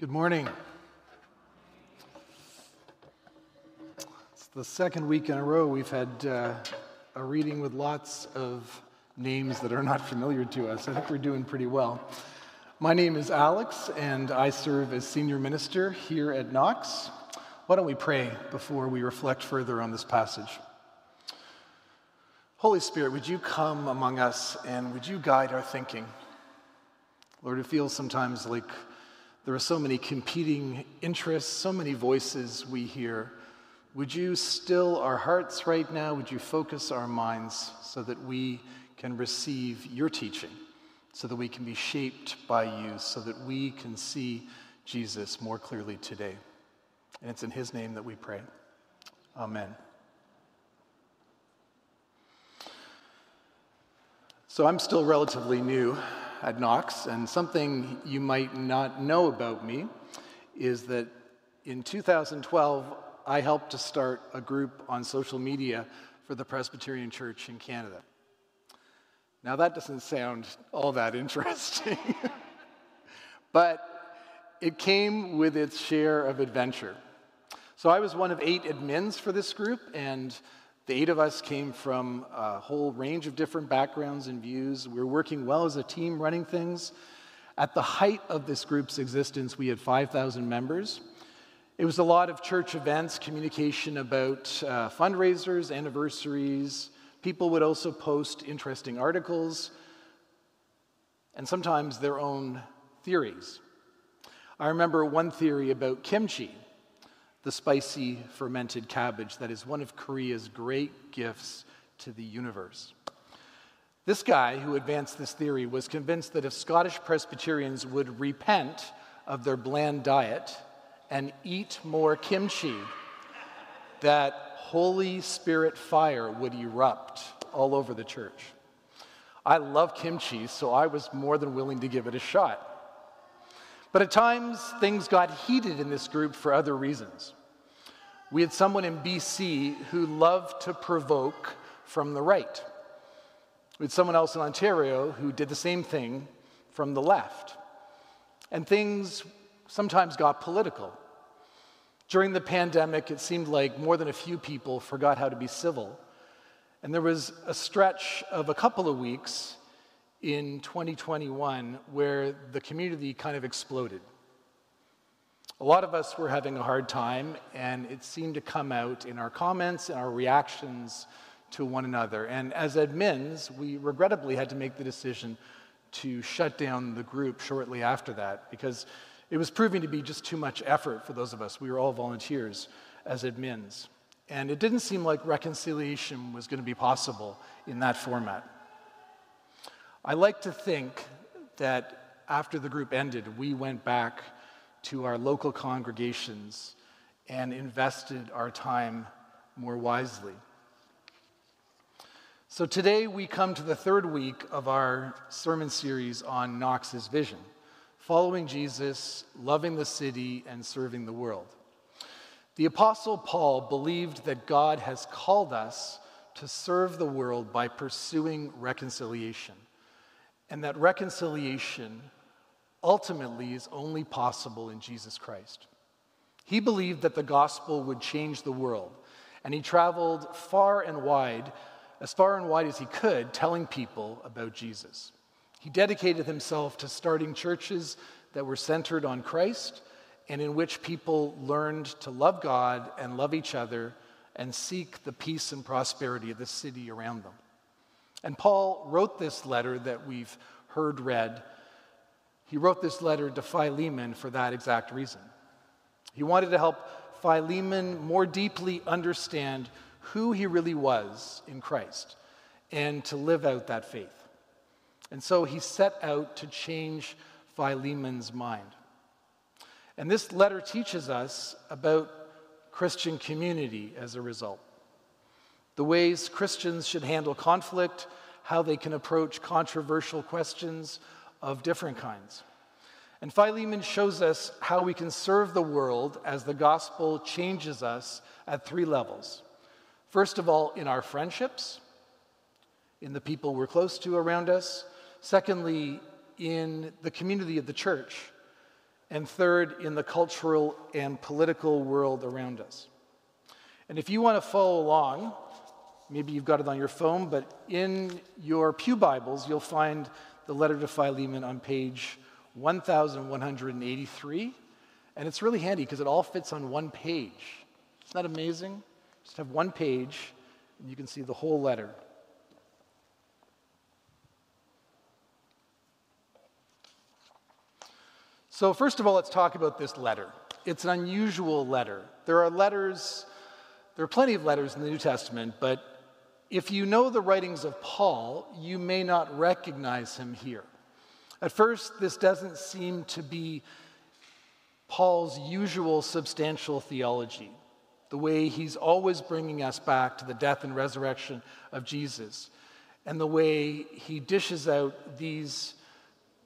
Good morning. It's the second week in a row we've had uh, a reading with lots of names that are not familiar to us. I think we're doing pretty well. My name is Alex, and I serve as senior minister here at Knox. Why don't we pray before we reflect further on this passage? Holy Spirit, would you come among us and would you guide our thinking? Lord, it feels sometimes like there are so many competing interests, so many voices we hear. Would you still our hearts right now? Would you focus our minds so that we can receive your teaching, so that we can be shaped by you, so that we can see Jesus more clearly today? And it's in his name that we pray. Amen. So I'm still relatively new at Knox, and something you might not know about me is that in 2012, I helped to start a group on social media for the Presbyterian Church in Canada. Now, that doesn't sound all that interesting, but it came with its share of adventure. So, I was one of eight admins for this group, and the eight of us came from a whole range of different backgrounds and views. We were working well as a team running things. At the height of this group's existence, we had 5,000 members. It was a lot of church events, communication about uh, fundraisers, anniversaries. People would also post interesting articles and sometimes their own theories. I remember one theory about kimchi the spicy fermented cabbage that is one of Korea's great gifts to the universe. This guy who advanced this theory was convinced that if Scottish Presbyterians would repent of their bland diet and eat more kimchi, that Holy Spirit fire would erupt all over the church. I love kimchi, so I was more than willing to give it a shot. But at times, things got heated in this group for other reasons. We had someone in BC who loved to provoke from the right. We had someone else in Ontario who did the same thing from the left. And things sometimes got political. During the pandemic, it seemed like more than a few people forgot how to be civil. And there was a stretch of a couple of weeks in 2021 where the community kind of exploded. A lot of us were having a hard time, and it seemed to come out in our comments and our reactions to one another. And as admins, we regrettably had to make the decision to shut down the group shortly after that because it was proving to be just too much effort for those of us. We were all volunteers as admins. And it didn't seem like reconciliation was going to be possible in that format. I like to think that after the group ended, we went back to our local congregations and invested our time more wisely. So today we come to the third week of our sermon series on Knox's vision following Jesus, loving the city, and serving the world. The Apostle Paul believed that God has called us to serve the world by pursuing reconciliation and that reconciliation ultimately is only possible in Jesus Christ. He believed that the gospel would change the world, and he traveled far and wide, as far and wide as he could, telling people about Jesus. He dedicated himself to starting churches that were centered on Christ and in which people learned to love God and love each other and seek the peace and prosperity of the city around them. And Paul wrote this letter that we've heard read. He wrote this letter to Philemon for that exact reason. He wanted to help Philemon more deeply understand who he really was in Christ and to live out that faith. And so he set out to change Philemon's mind. And this letter teaches us about Christian community as a result the ways Christians should handle conflict, how they can approach controversial questions of different kinds. And Philemon shows us how we can serve the world as the gospel changes us at three levels. First of all, in our friendships, in the people we're close to around us. Secondly, in the community of the church, and third, in the cultural and political world around us. And if you want to follow along, maybe you've got it on your phone, but in your Pew Bibles, you'll find the letter to Philemon on page 1183. And it's really handy because it all fits on one page. Isn't that amazing? Just have one page, and you can see the whole letter. So, first of all, let's talk about this letter. It's an unusual letter. There are letters, there are plenty of letters in the New Testament, but if you know the writings of Paul, you may not recognize him here. At first, this doesn't seem to be Paul's usual substantial theology, the way he's always bringing us back to the death and resurrection of Jesus, and the way he dishes out these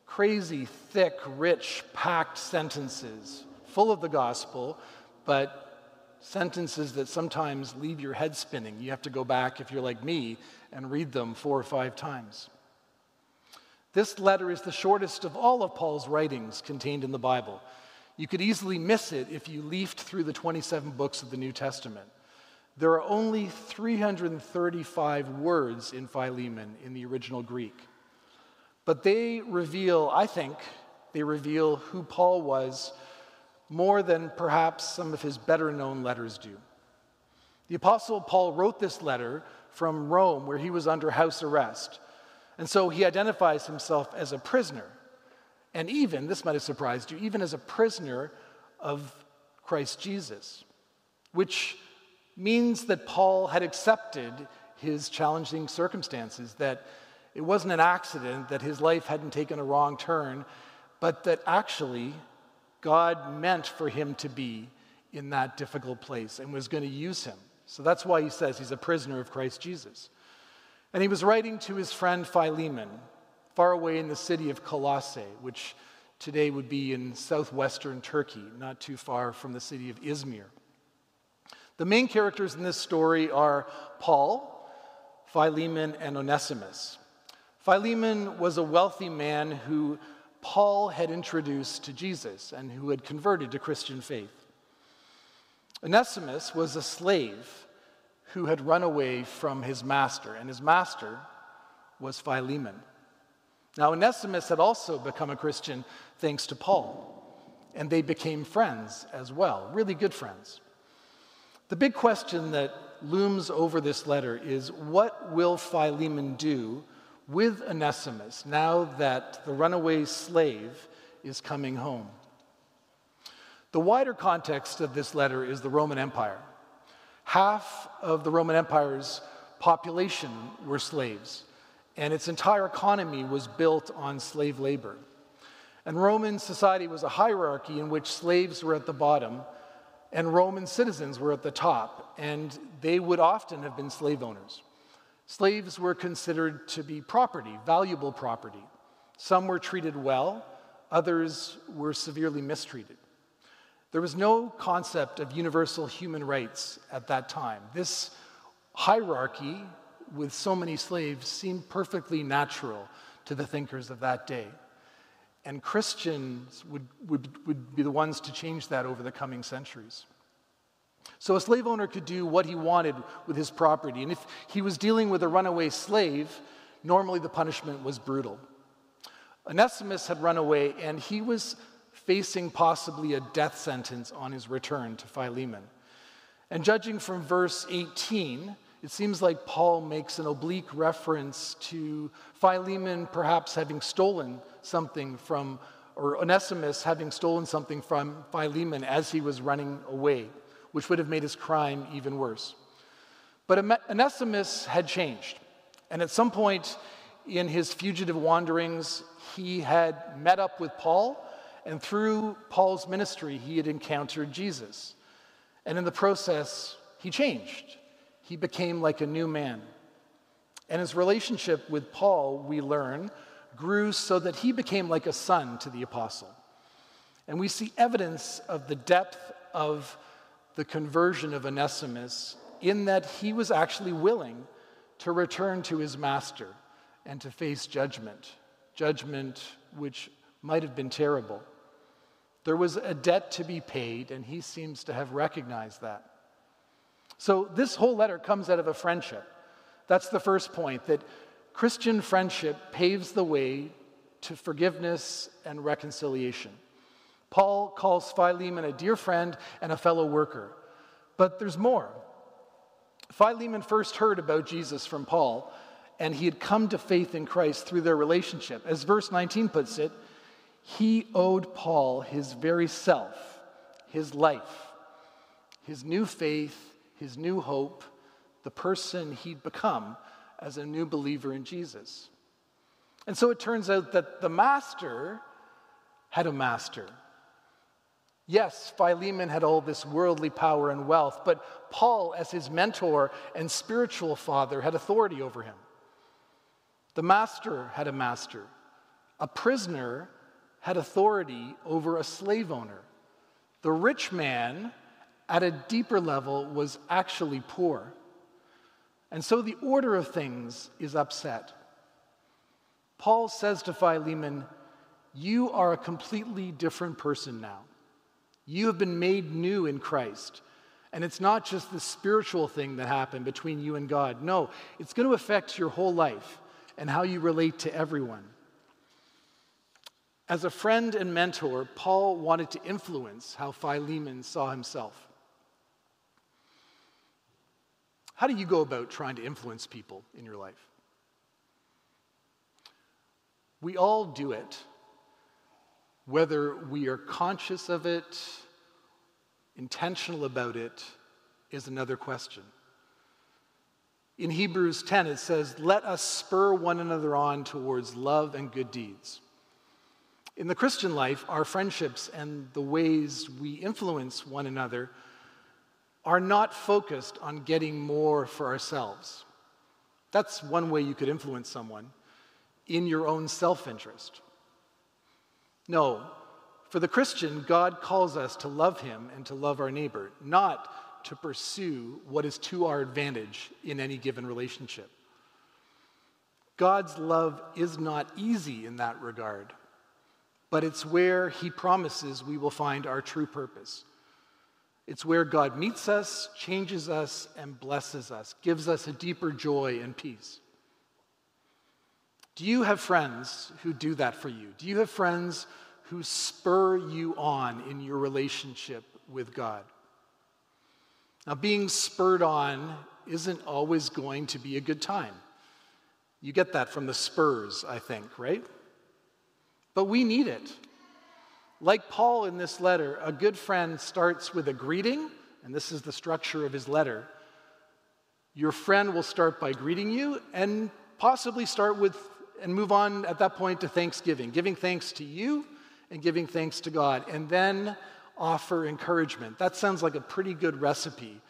crazy, thick, rich, packed sentences full of the gospel, but sentences that sometimes leave your head spinning. You have to go back, if you're like me, and read them four or five times. This letter is the shortest of all of Paul's writings contained in the Bible. You could easily miss it if you leafed through the 27 books of the New Testament. There are only 335 words in Philemon in the original Greek. But they reveal, I think, they reveal who Paul was more than perhaps some of his better known letters do. The Apostle Paul wrote this letter from Rome, where he was under house arrest. And so he identifies himself as a prisoner. And even, this might have surprised you, even as a prisoner of Christ Jesus, which means that Paul had accepted his challenging circumstances, that it wasn't an accident that his life hadn't taken a wrong turn, but that actually God meant for him to be in that difficult place and was going to use him. So that's why he says he's a prisoner of Christ Jesus. And he was writing to his friend Philemon, far away in the city of Colossae, which today would be in southwestern Turkey, not too far from the city of Izmir. The main characters in this story are Paul, Philemon, and Onesimus. Philemon was a wealthy man who Paul had introduced to Jesus and who had converted to Christian faith. Onesimus was a slave who had run away from his master, and his master was Philemon. Now, Onesimus had also become a Christian thanks to Paul, and they became friends as well, really good friends. The big question that looms over this letter is what will Philemon do with Onesimus now that the runaway slave is coming home. The wider context of this letter is the Roman Empire. Half of the Roman Empire's population were slaves, and its entire economy was built on slave labor. And Roman society was a hierarchy in which slaves were at the bottom and Roman citizens were at the top, and they would often have been slave owners. Slaves were considered to be property, valuable property. Some were treated well, others were severely mistreated. There was no concept of universal human rights at that time. This hierarchy with so many slaves seemed perfectly natural to the thinkers of that day. And Christians would, would, would be the ones to change that over the coming centuries. So a slave owner could do what he wanted with his property. And if he was dealing with a runaway slave, normally the punishment was brutal. Onesimus had run away, and he was facing possibly a death sentence on his return to Philemon. And judging from verse 18, it seems like Paul makes an oblique reference to Philemon perhaps having stolen something from, or Onesimus having stolen something from Philemon as he was running away which would have made his crime even worse. But Onesimus had changed. And at some point in his fugitive wanderings, he had met up with Paul, and through Paul's ministry, he had encountered Jesus. And in the process, he changed. He became like a new man. And his relationship with Paul, we learn, grew so that he became like a son to the apostle. And we see evidence of the depth of the conversion of Onesimus in that he was actually willing to return to his master and to face judgment, judgment which might have been terrible. There was a debt to be paid, and he seems to have recognized that. So, this whole letter comes out of a friendship. That's the first point that Christian friendship paves the way to forgiveness and reconciliation. Paul calls Philemon a dear friend and a fellow worker. But there's more. Philemon first heard about Jesus from Paul, and he had come to faith in Christ through their relationship. As verse 19 puts it, he owed Paul his very self, his life, his new faith, his new hope, the person he'd become as a new believer in Jesus. And so it turns out that the master had a master. Yes, Philemon had all this worldly power and wealth, but Paul, as his mentor and spiritual father, had authority over him. The master had a master. A prisoner had authority over a slave owner. The rich man, at a deeper level, was actually poor. And so the order of things is upset. Paul says to Philemon, You are a completely different person now. You have been made new in Christ. And it's not just the spiritual thing that happened between you and God. No, it's going to affect your whole life and how you relate to everyone. As a friend and mentor, Paul wanted to influence how Philemon saw himself. How do you go about trying to influence people in your life? We all do it, whether we are conscious of it, intentional about it, is another question. In Hebrews 10, it says, Let us spur one another on towards love and good deeds. In the Christian life, our friendships and the ways we influence one another are not focused on getting more for ourselves. That's one way you could influence someone in your own self interest. No, for the Christian, God calls us to love him and to love our neighbor, not to pursue what is to our advantage in any given relationship. God's love is not easy in that regard but it's where He promises we will find our true purpose. It's where God meets us, changes us, and blesses us, gives us a deeper joy and peace. Do you have friends who do that for you? Do you have friends who spur you on in your relationship with God? Now, being spurred on isn't always going to be a good time. You get that from the Spurs, I think, right? But we need it. Like Paul in this letter, a good friend starts with a greeting, and this is the structure of his letter. Your friend will start by greeting you and possibly start with and move on at that point to thanksgiving, giving thanks to you and giving thanks to God, and then offer encouragement. That sounds like a pretty good recipe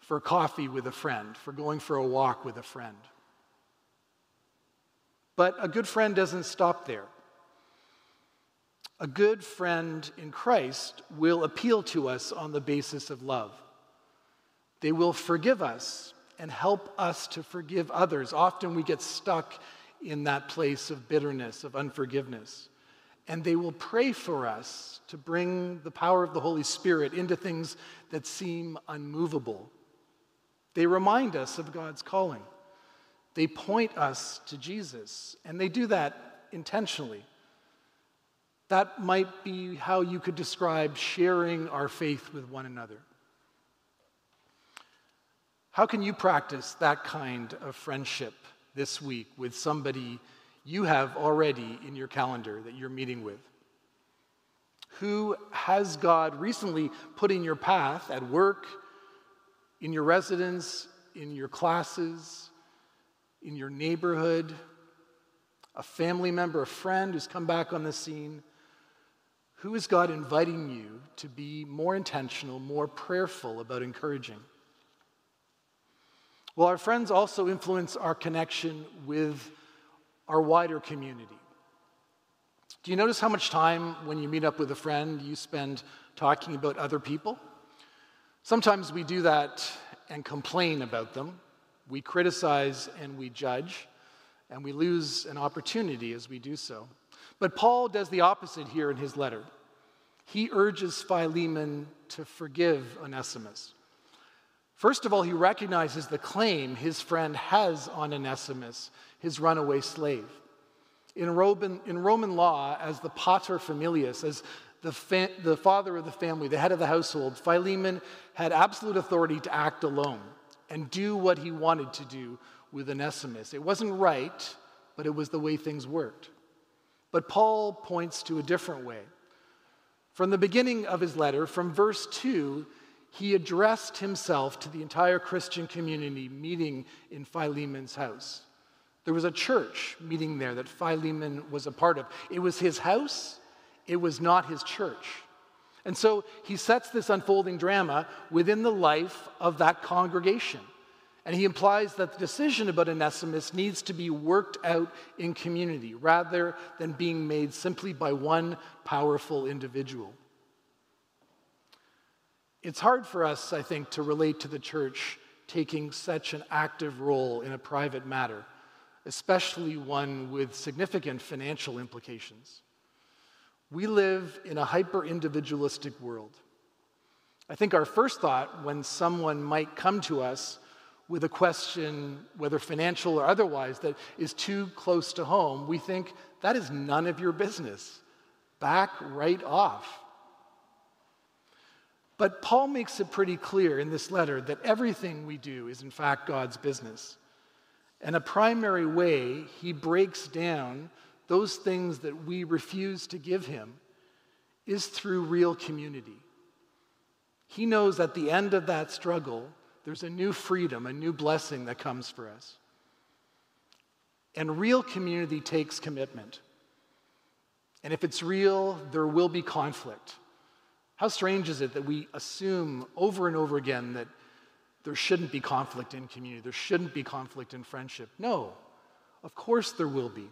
for coffee with a friend, for going for a walk with a friend. But a good friend doesn't stop there. A good friend in Christ will appeal to us on the basis of love. They will forgive us and help us to forgive others. Often we get stuck in that place of bitterness, of unforgiveness. And they will pray for us to bring the power of the Holy Spirit into things that seem unmovable. They remind us of God's calling. They point us to Jesus, and they do that intentionally. That might be how you could describe sharing our faith with one another. How can you practice that kind of friendship this week with somebody you have already in your calendar that you're meeting with? Who has God recently put in your path at work, in your residence, in your classes, in your neighborhood? A family member, a friend who's come back on the scene? Who is God inviting you to be more intentional, more prayerful about encouraging? Well, our friends also influence our connection with our wider community. Do you notice how much time when you meet up with a friend you spend talking about other people? Sometimes we do that and complain about them. We criticize and we judge, and we lose an opportunity as we do so. But Paul does the opposite here in his letter. he urges Philemon to forgive Onesimus. First of all, he recognizes the claim his friend has on Onesimus, his runaway slave. In Roman, in Roman law, as the pater familias, as the, fa- the father of the family, the head of the household, Philemon had absolute authority to act alone and do what he wanted to do with Onesimus. It wasn't right, but it was the way things worked. But Paul points to a different way. From the beginning of his letter, from verse 2, he addressed himself to the entire Christian community meeting in Philemon's house. There was a church meeting there that Philemon was a part of. It was his house, it was not his church. And so he sets this unfolding drama within the life of that congregation. And he implies that the decision about Onesimus needs to be worked out in community rather than being made simply by one powerful individual. It's hard for us, I think, to relate to the church taking such an active role in a private matter, especially one with significant financial implications. We live in a hyper individualistic world. I think our first thought when someone might come to us with a question, whether financial or otherwise, that is too close to home, we think that is none of your business. Back right off. But Paul makes it pretty clear in this letter that everything we do is, in fact, God's business. And a primary way he breaks down those things that we refuse to give him is through real community. He knows at the end of that struggle, there's a new freedom, a new blessing that comes for us. And real community takes commitment. And if it's real, there will be conflict. How strange is it that we assume over and over again that there shouldn't be conflict in community, there shouldn't be conflict in friendship? No, of course there will be.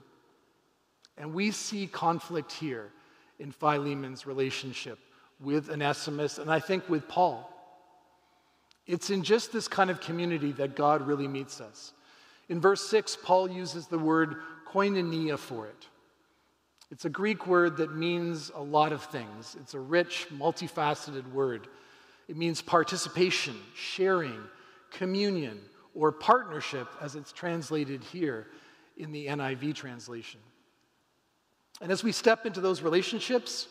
And we see conflict here in Philemon's relationship with Onesimus, and I think with Paul. It's in just this kind of community that God really meets us. In verse 6, Paul uses the word koinonia for it. It's a Greek word that means a lot of things. It's a rich, multifaceted word. It means participation, sharing, communion, or partnership, as it's translated here in the NIV translation. And as we step into those relationships,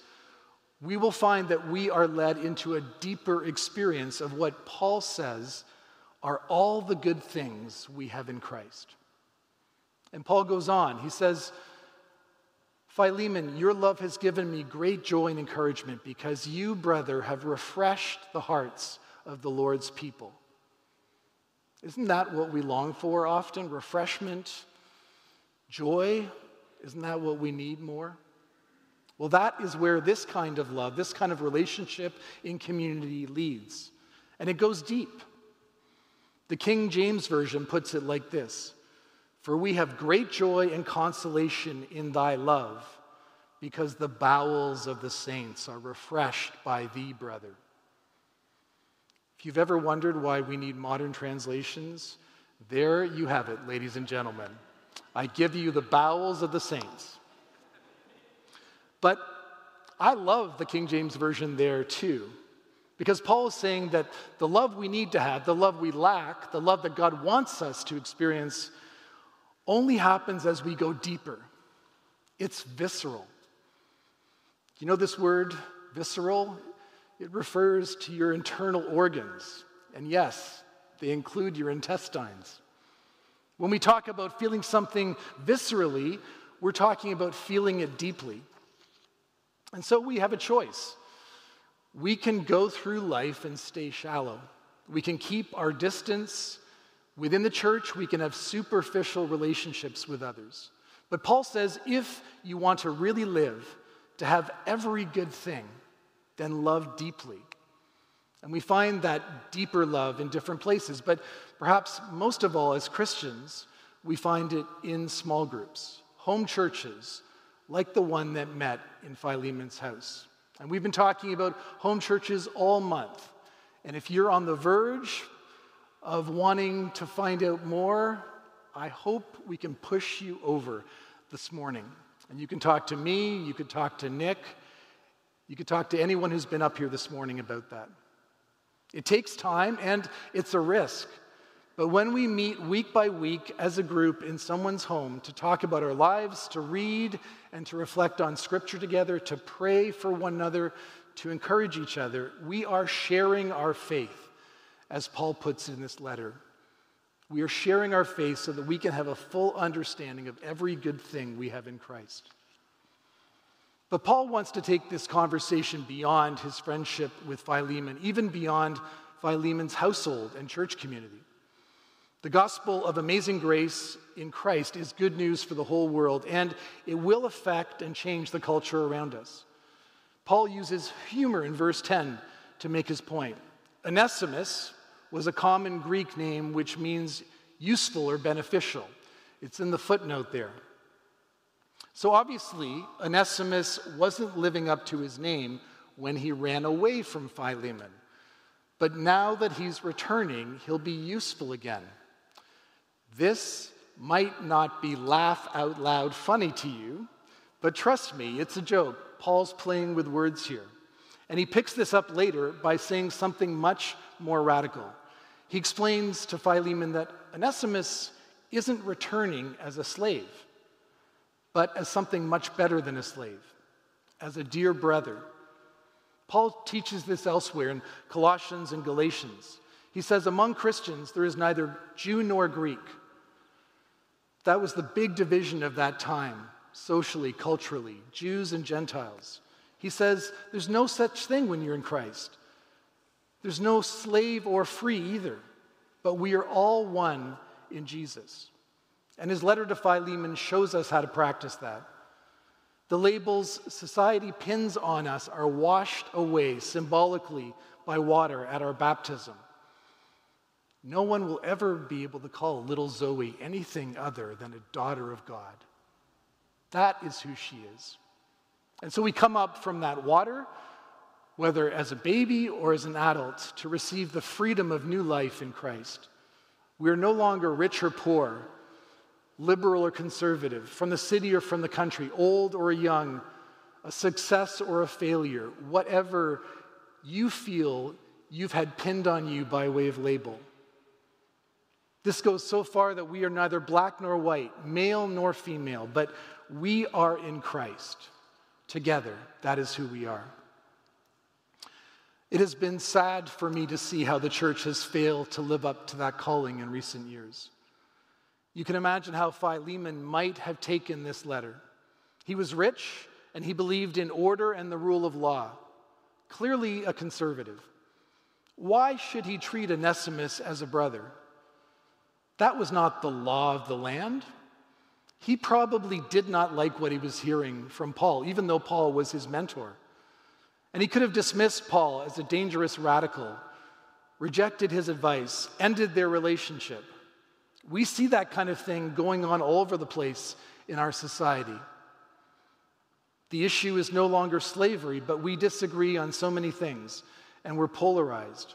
we will find that we are led into a deeper experience of what Paul says are all the good things we have in Christ. And Paul goes on, he says, Philemon, your love has given me great joy and encouragement because you, brother, have refreshed the hearts of the Lord's people. Isn't that what we long for often? Refreshment, joy? Isn't that what we need more? Well, that is where this kind of love, this kind of relationship in community leads. And it goes deep. The King James Version puts it like this for we have great joy and consolation in thy love, because the bowels of the saints are refreshed by thee, brother. If you've ever wondered why we need modern translations, there you have it, ladies and gentlemen. I give you the bowels of the saints. But I love the King James Version there too, because Paul is saying that the love we need to have, the love we lack, the love that God wants us to experience, only happens as we go deeper. It's visceral. You know this word, visceral? It refers to your internal organs. And yes, they include your intestines. When we talk about feeling something viscerally, we're talking about feeling it deeply. And so we have a choice. We can go through life and stay shallow. We can keep our distance Within the church, we can have superficial relationships with others. But Paul says if you want to really live, to have every good thing, then love deeply. And we find that deeper love in different places, but perhaps most of all, as Christians, we find it in small groups, home churches, like the one that met in Philemon's house. And we've been talking about home churches all month. And if you're on the verge, of wanting to find out more, I hope we can push you over this morning. And you can talk to me, you can talk to Nick, You could talk to anyone who's been up here this morning about that. It takes time and it's a risk. But when we meet week by week as a group in someone's home to talk about our lives, to read and to reflect on Scripture together, to pray for one another, to encourage each other, we are sharing our faith, as Paul puts in this letter. We are sharing our faith so that we can have a full understanding of every good thing we have in Christ. But Paul wants to take this conversation beyond his friendship with Philemon, even beyond Philemon's household and church community. The gospel of amazing grace in Christ is good news for the whole world, and it will affect and change the culture around us. Paul uses humor in verse 10 to make his point. Onesimus was a common Greek name which means useful or beneficial. It's in the footnote there. So obviously, Onesimus wasn't living up to his name when he ran away from Philemon. But now that he's returning, he'll be useful again. This might not be laugh out loud funny to you, but trust me, it's a joke. Paul's playing with words here. And he picks this up later by saying something much more radical. He explains to Philemon that Onesimus isn't returning as a slave, but as something much better than a slave, as a dear brother. Paul teaches this elsewhere in Colossians and Galatians. He says, Among Christians, there is neither Jew nor Greek that was the big division of that time, socially, culturally, Jews and Gentiles. He says there's no such thing when you're in Christ. There's no slave or free either, but we are all one in Jesus. And his letter to Philemon shows us how to practice that. The labels society pins on us are washed away symbolically by water at our baptism. No one will ever be able to call little Zoe anything other than a daughter of God. That is who she is. And so we come up from that water, whether as a baby or as an adult, to receive the freedom of new life in Christ. We are no longer rich or poor, liberal or conservative, from the city or from the country, old or young, a success or a failure, whatever you feel you've had pinned on you by way of label. This goes so far that we are neither black nor white, male nor female, but we are in Christ. Together, that is who we are. It has been sad for me to see how the church has failed to live up to that calling in recent years. You can imagine how Philemon might have taken this letter. He was rich and he believed in order and the rule of law, clearly a conservative. Why should he treat Onesimus as a brother? That was not the law of the land. He probably did not like what he was hearing from Paul, even though Paul was his mentor. And he could have dismissed Paul as a dangerous radical, rejected his advice, ended their relationship. We see that kind of thing going on all over the place in our society. The issue is no longer slavery, but we disagree on so many things, and we're polarized.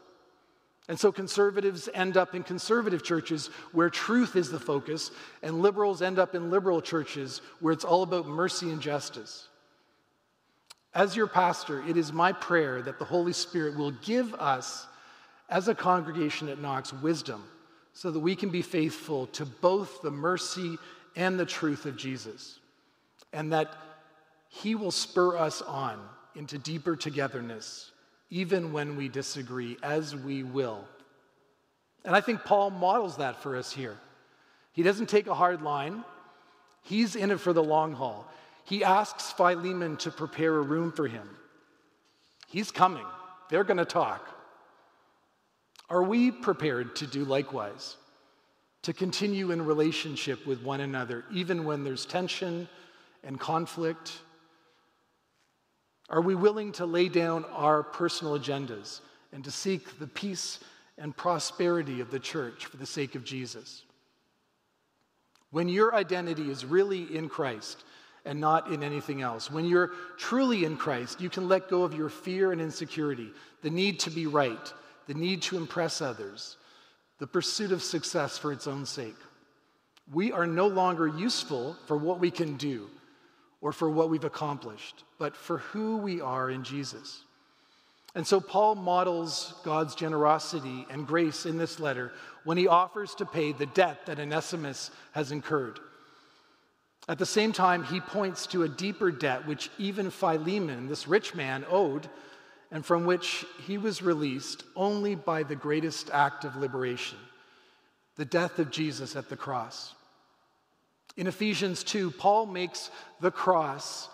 And so conservatives end up in conservative churches where truth is the focus, and liberals end up in liberal churches where it's all about mercy and justice. As your pastor, it is my prayer that the Holy Spirit will give us, as a congregation at Knox, wisdom so that we can be faithful to both the mercy and the truth of Jesus, and that He will spur us on into deeper togetherness even when we disagree, as we will. And I think Paul models that for us here. He doesn't take a hard line, he's in it for the long haul. He asks Philemon to prepare a room for him. He's coming, they're going to talk. Are we prepared to do likewise? To continue in relationship with one another, even when there's tension and conflict are we willing to lay down our personal agendas and to seek the peace and prosperity of the church for the sake of Jesus? When your identity is really in Christ and not in anything else, when you're truly in Christ, you can let go of your fear and insecurity, the need to be right, the need to impress others, the pursuit of success for its own sake. We are no longer useful for what we can do or for what we've accomplished, but for who we are in Jesus. And so Paul models God's generosity and grace in this letter when he offers to pay the debt that Onesimus has incurred. At the same time, he points to a deeper debt which even Philemon, this rich man, owed, and from which he was released only by the greatest act of liberation the death of Jesus at the cross. In Ephesians 2, Paul makes the cross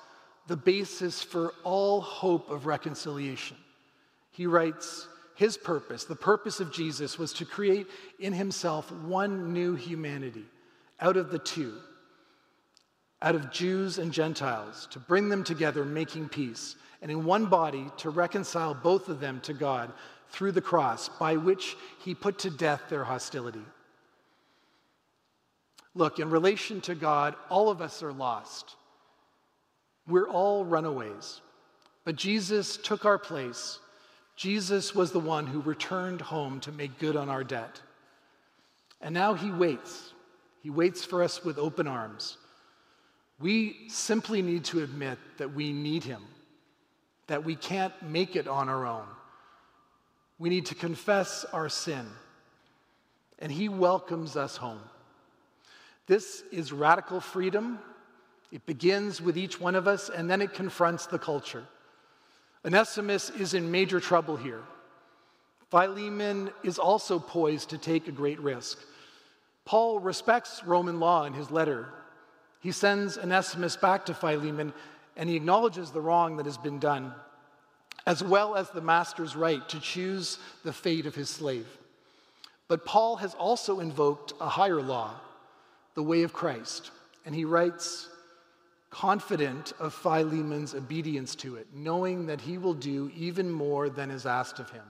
the basis for all hope of reconciliation. He writes, His purpose, the purpose of Jesus, was to create in himself one new humanity out of the two, out of Jews and Gentiles, to bring them together, making peace, and in one body to reconcile both of them to God through the cross, by which he put to death their hostility. Look, in relation to God, all of us are lost. We're all runaways. But Jesus took our place Jesus was the one who returned home to make good on our debt. And now he waits. He waits for us with open arms. We simply need to admit that we need him, that we can't make it on our own. We need to confess our sin, and he welcomes us home. This is radical freedom. It begins with each one of us, and then it confronts the culture. Onesimus is in major trouble here. Philemon is also poised to take a great risk. Paul respects Roman law in his letter. He sends Onesimus back to Philemon and he acknowledges the wrong that has been done, as well as the master's right to choose the fate of his slave. But Paul has also invoked a higher law, the way of Christ, and he writes, confident of Philemon's obedience to it, knowing that he will do even more than is asked of him.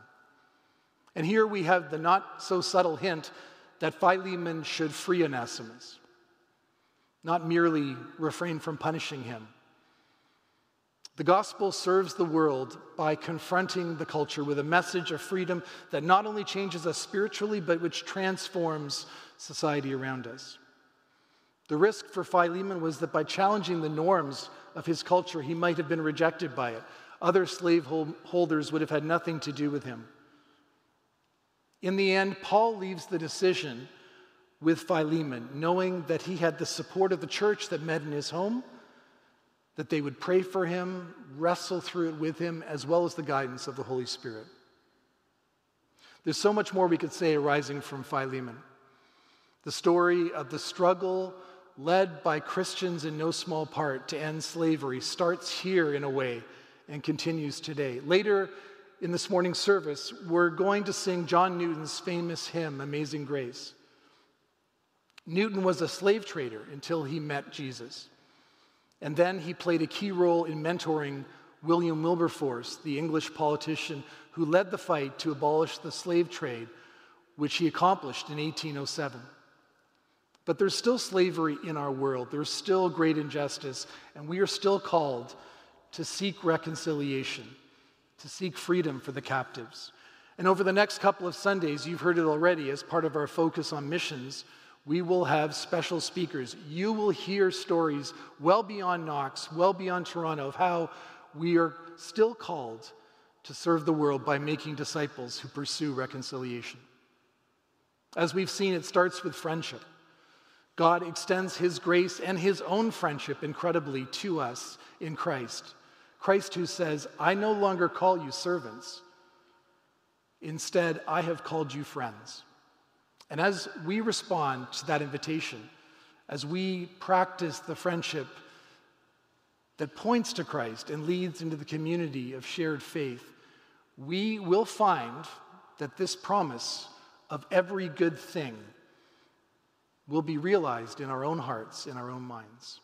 And here we have the not so subtle hint that Philemon should free Onesimus, not merely refrain from punishing him. The gospel serves the world by confronting the culture with a message of freedom that not only changes us spiritually, but which transforms society around us. The risk for Philemon was that by challenging the norms of his culture, he might have been rejected by it. Other slaveholders would have had nothing to do with him. In the end, Paul leaves the decision with Philemon, knowing that he had the support of the church that met in his home, that they would pray for him, wrestle through it with him, as well as the guidance of the Holy Spirit. There's so much more we could say arising from Philemon. The story of the struggle led by Christians in no small part to end slavery, starts here in a way and continues today. Later in this morning's service, we're going to sing John Newton's famous hymn, Amazing Grace. Newton was a slave trader until he met Jesus. And then he played a key role in mentoring William Wilberforce, the English politician who led the fight to abolish the slave trade, which he accomplished in 1807. But there's still slavery in our world. There's still great injustice, and we are still called to seek reconciliation, to seek freedom for the captives. And over the next couple of Sundays, you've heard it already as part of our focus on missions, we will have special speakers. You will hear stories well beyond Knox, well beyond Toronto, of how we are still called to serve the world by making disciples who pursue reconciliation. As we've seen, it starts with friendship. God extends his grace and his own friendship incredibly to us in Christ. Christ, who says, I no longer call you servants. Instead, I have called you friends. And as we respond to that invitation, as we practice the friendship that points to Christ and leads into the community of shared faith, we will find that this promise of every good thing will be realized in our own hearts, in our own minds.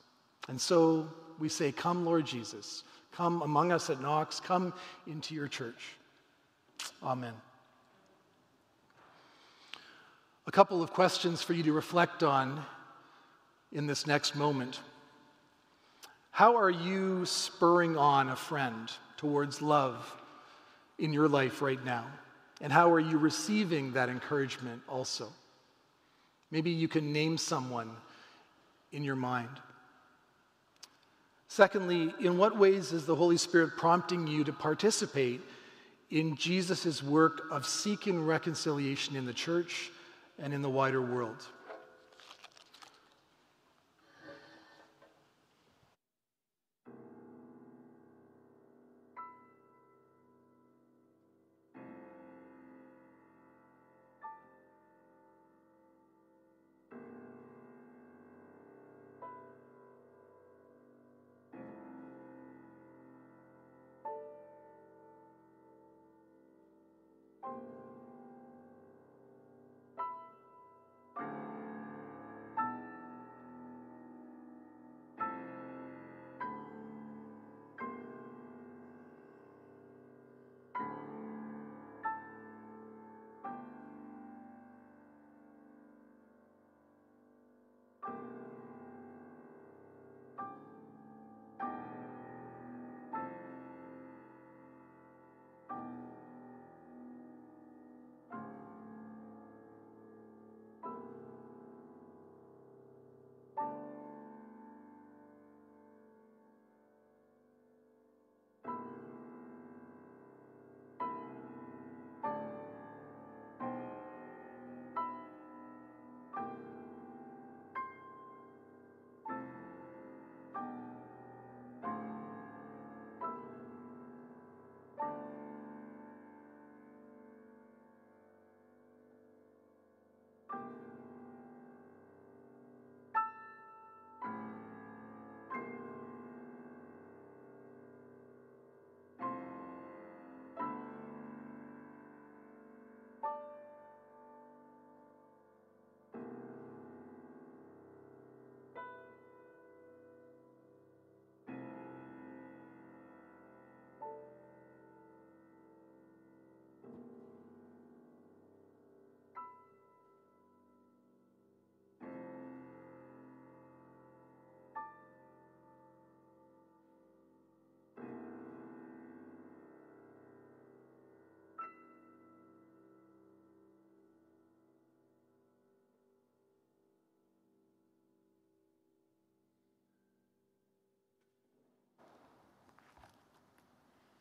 And so we say, Come, Lord Jesus. Come among us at Knox. Come into your church. Amen. A couple of questions for you to reflect on in this next moment. How are you spurring on a friend towards love in your life right now? And how are you receiving that encouragement also? Maybe you can name someone in your mind. Secondly, in what ways is the Holy Spirit prompting you to participate in Jesus' work of seeking reconciliation in the church and in the wider world?